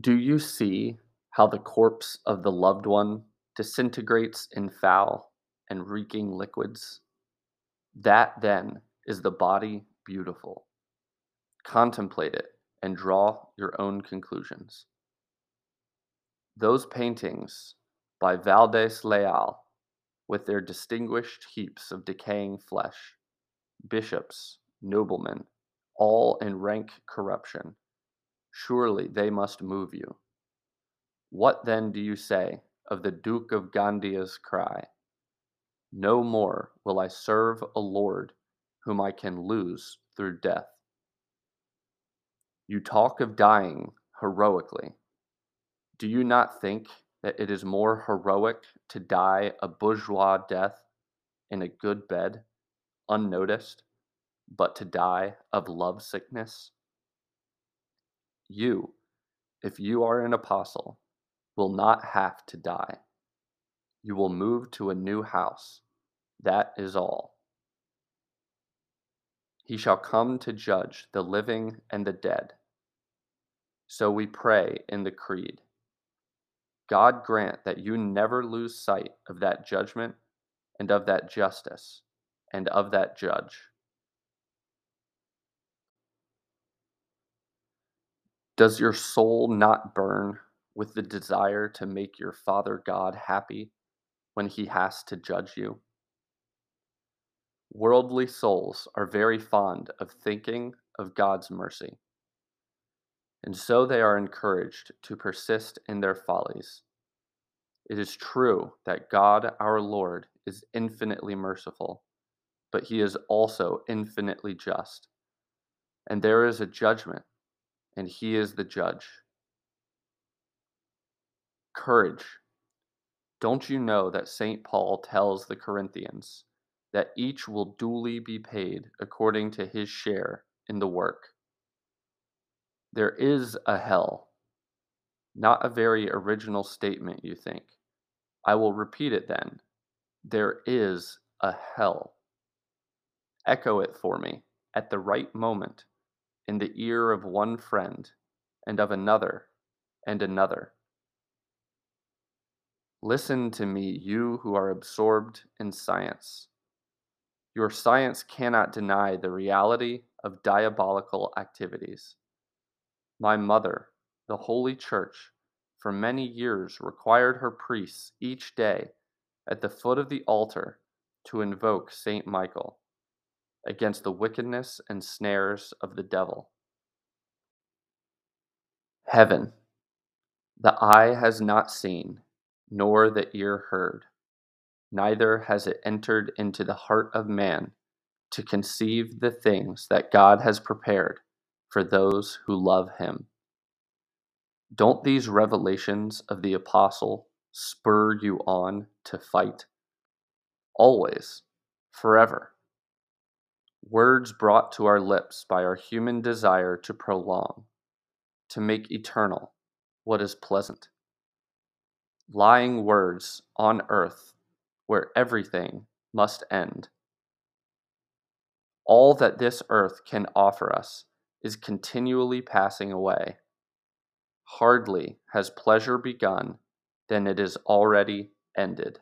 Do you see how the corpse of the loved one disintegrates in foul and reeking liquids? That then is the body beautiful. Contemplate it and draw your own conclusions. Those paintings by Valdes Leal, with their distinguished heaps of decaying flesh, bishops, noblemen, all in rank corruption, surely they must move you. What then do you say of the Duke of Gandia's cry? No more will I serve a lord whom I can lose through death. You talk of dying heroically. Do you not think that it is more heroic to die a bourgeois death in a good bed, unnoticed, but to die of love sickness? You, if you are an apostle, will not have to die. You will move to a new house. That is all. He shall come to judge the living and the dead. So we pray in the Creed. God grant that you never lose sight of that judgment and of that justice and of that judge. Does your soul not burn with the desire to make your Father God happy when he has to judge you? Worldly souls are very fond of thinking of God's mercy, and so they are encouraged to persist in their follies. It is true that God our Lord is infinitely merciful, but he is also infinitely just, and there is a judgment and he is the judge. Courage. Don't you know that St. Paul tells the Corinthians that each will duly be paid according to his share in the work? There is a hell. Not a very original statement, you think. I will repeat it then. There is a hell. Echo it for me at the right moment in the ear of one friend, and of another, and another. Listen to me, you who are absorbed in science. Your science cannot deny the reality of diabolical activities. My mother, the Holy Church, for many years required her priests each day at the foot of the altar to invoke Saint Michael against the wickedness and snares of the devil. Heaven, the eye has not seen, nor the ear heard, neither has it entered into the heart of man to conceive the things that God has prepared for those who love him. Don't these revelations of the apostle spur you on to fight? Always, forever words brought to our lips by our human desire to prolong, to make eternal what is pleasant. Lying words on earth where everything must end. All that this earth can offer us is continually passing away. Hardly has pleasure begun than it is already ended.